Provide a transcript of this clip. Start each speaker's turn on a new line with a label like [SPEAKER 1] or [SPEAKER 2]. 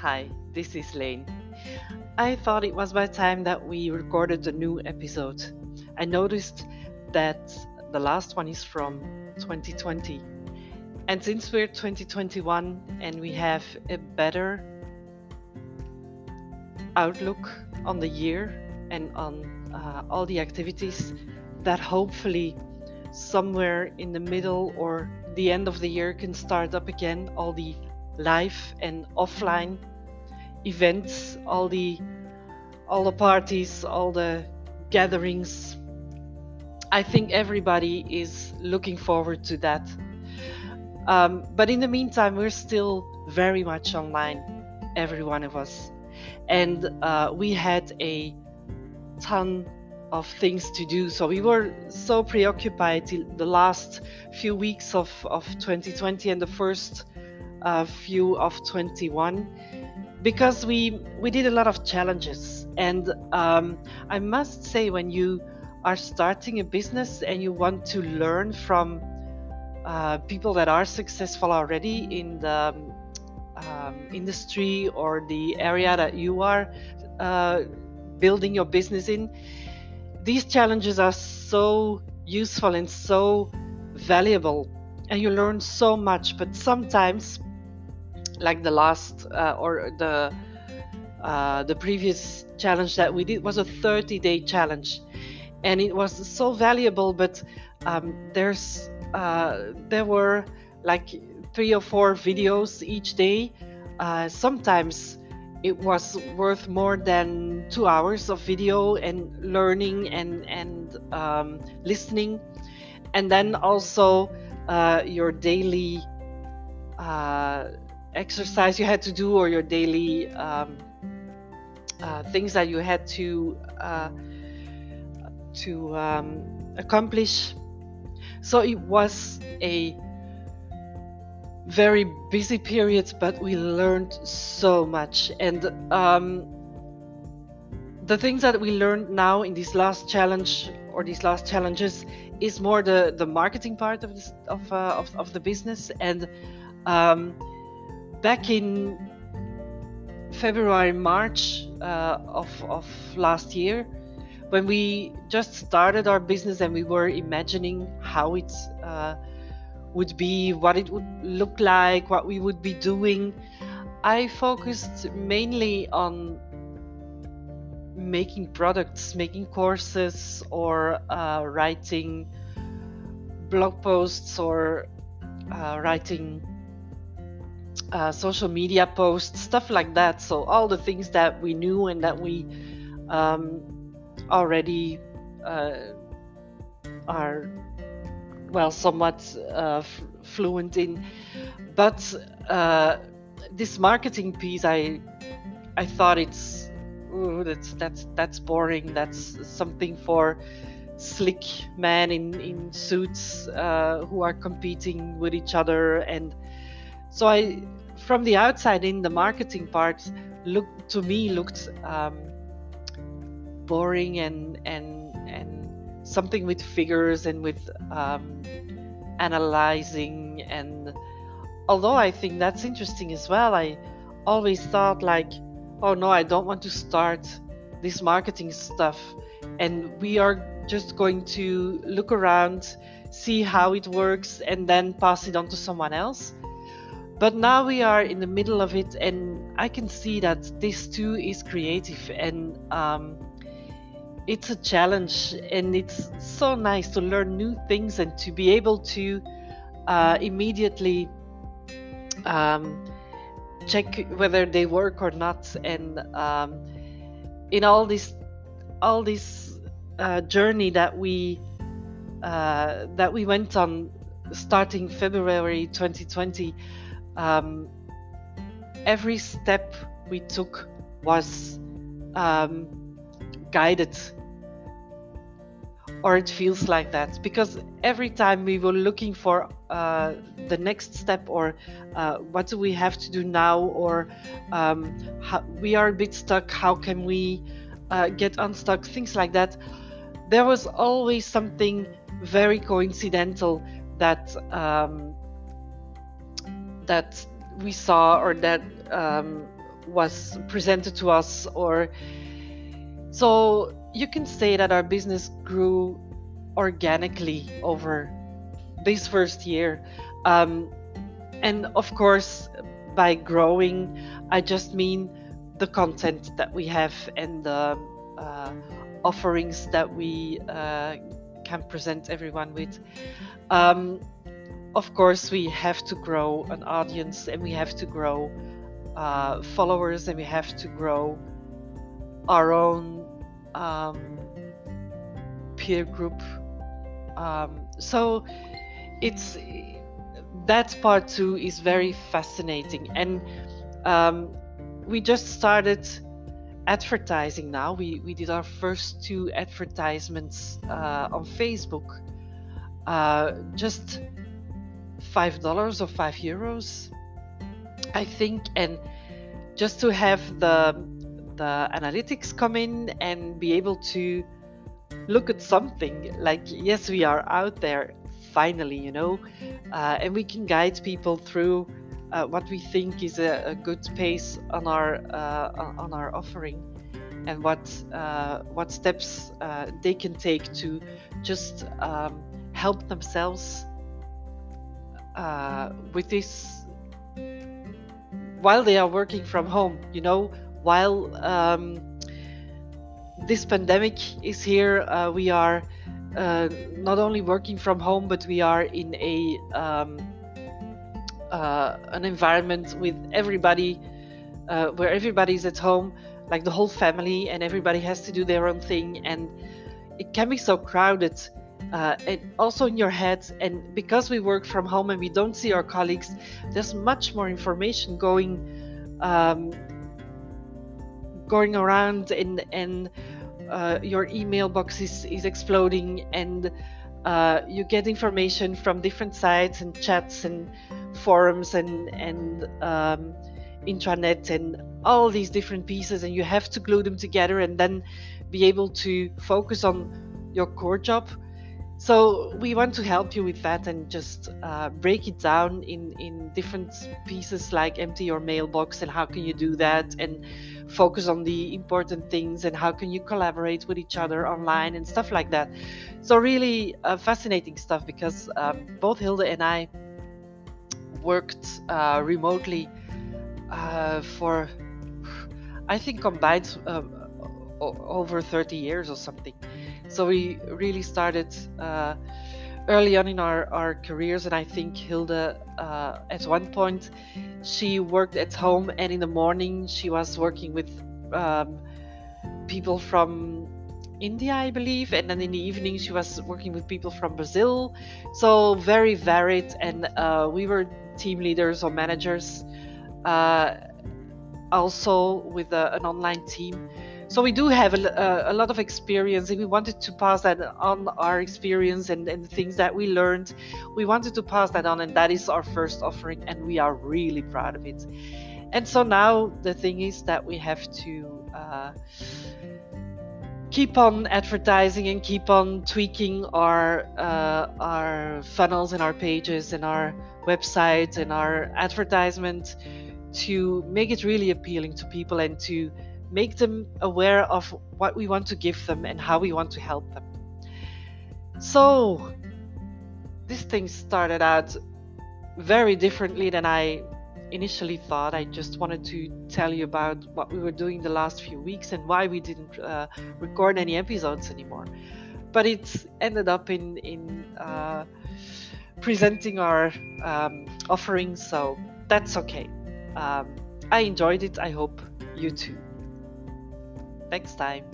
[SPEAKER 1] Hi, this is Lane. I thought it was by time that we recorded a new episode. I noticed that the last one is from 2020. And since we're 2021 and we have a better outlook on the year and on uh, all the activities, that hopefully somewhere in the middle or the end of the year can start up again all the live and offline events all the all the parties all the gatherings. I think everybody is looking forward to that. Um, but in the meantime we're still very much online every one of us. And uh, we had a ton of things to do. So we were so preoccupied the last few weeks of, of 2020 and the first uh, few of 21 because we we did a lot of challenges. And um, I must say when you are starting a business and you want to learn from uh, people that are successful already in the um, industry or the area that you are uh, building your business in these challenges are so useful and so valuable. And you learn so much but sometimes like the last uh, or the uh, the previous challenge that we did was a 30 day challenge. And it was so valuable but um, there's uh, there were like three or four videos each day. Uh, sometimes it was worth more than two hours of video and learning and and um, listening. And then also uh, your daily uh, exercise you had to do or your daily um, uh, things that you had to uh, to um, accomplish so it was a very busy period, but we learned so much. And um, the things that we learned now in this last challenge or these last challenges is more the the marketing part of this of uh, of, of the business. And um, back in February March uh, of of last year, when we just started our business and we were imagining how it uh, would be, what it would look like, what we would be doing. I focused mainly on making products, making courses, or uh, writing blog posts or uh, writing uh, social media posts, stuff like that. So, all the things that we knew and that we um, already uh, are well somewhat uh, f- fluent in but uh, this marketing piece i i thought it's ooh, that's that's that's boring that's something for slick men in in suits uh, who are competing with each other and so i from the outside in the marketing part looked to me looked um, boring and and something with figures and with um, analyzing and although i think that's interesting as well i always thought like oh no i don't want to start this marketing stuff. And we are just going to look around see how it works and then pass it on to someone else but now we are in the middle of it and i can see that this too is creative and um, it's a challenge and it's so nice to learn new things and to be able to uh, immediately um, check whether they work or not. And um, in all this all this uh, journey that we uh, that we went on starting February 2020 um, every step we took was um, guided or it feels like that. Because every time we were looking for uh, the next step or uh, what do we have to do now or um, how, we are a bit stuck how can we uh, get unstuck things like that there was always something very coincidental that um, that we saw or that um, was presented to us or so you can say that our business grew organically over this first year. Um, and of course by growing i just mean the content that we have and the uh, offerings that we uh, can present everyone with. Um, of course we have to grow an audience and we have to grow uh, followers and we have to grow our own um, peer group. Um, so it's that part too is very fascinating. And um, we just started advertising now. We we did our first two advertisements uh, on facebook uh, just five dollars or five euros i think. And just to have the the analytics come in and be able to look at something like yes we are out there finally you know uh, and we can guide people through uh, what we think is a, a good pace on our uh, on our offering and what uh, what steps uh, they can take to just um, help themselves uh, with this while they are working from home you know while um, this pandemic is here uh, we are uh, not only working from home but we are in a um, uh, an environment with everybody uh, where is at home like the whole family and everybody has to do their own thing and it can be so crowded uh, and also in your head and because we work from home and we don't see our colleagues there's much more information going um, going around and and uh, your email box is, is exploding and uh, you get information from different sites and chats and forums and and um, intranet and all these different pieces and you have to glue them together and then be able to focus on your core job so we want to help you with that and just uh, break it down in in different pieces like empty your mailbox and how can you do that and focus on the important things and how can you collaborate with each other online and stuff like that. So really uh, fascinating stuff because um, both hilda and i worked uh, remotely uh, for i think combined um, over 30 years or something so we really started uh, early on in our, our careers, and I think Hilda, uh, at one point, she worked at home, and in the morning she was working with um, people from India, I believe, and then in the evening she was working with people from Brazil. So very varied, and uh, we were team leaders or managers, uh, also with a, an online team so we do have a, a, lot of experience. And we wanted to pass that on our experience and, and the things that we learned we wanted to pass that on and that is our first offering and we are really proud of it. And so now the thing is that we have to uh, keep on advertising and keep on tweaking our uh, our funnels and our pages and our websites and our advertisement to make it really appealing to people and to make them aware of what we want to give them and how we want to help them. So, this thing started out very differently than I initially thought. I just wanted to tell you about what we were doing the last few weeks and why we didn't uh, record any episodes anymore. But it ended up in in uh, presenting our um, so that's okay. Um, I enjoyed it. I hope you too next time.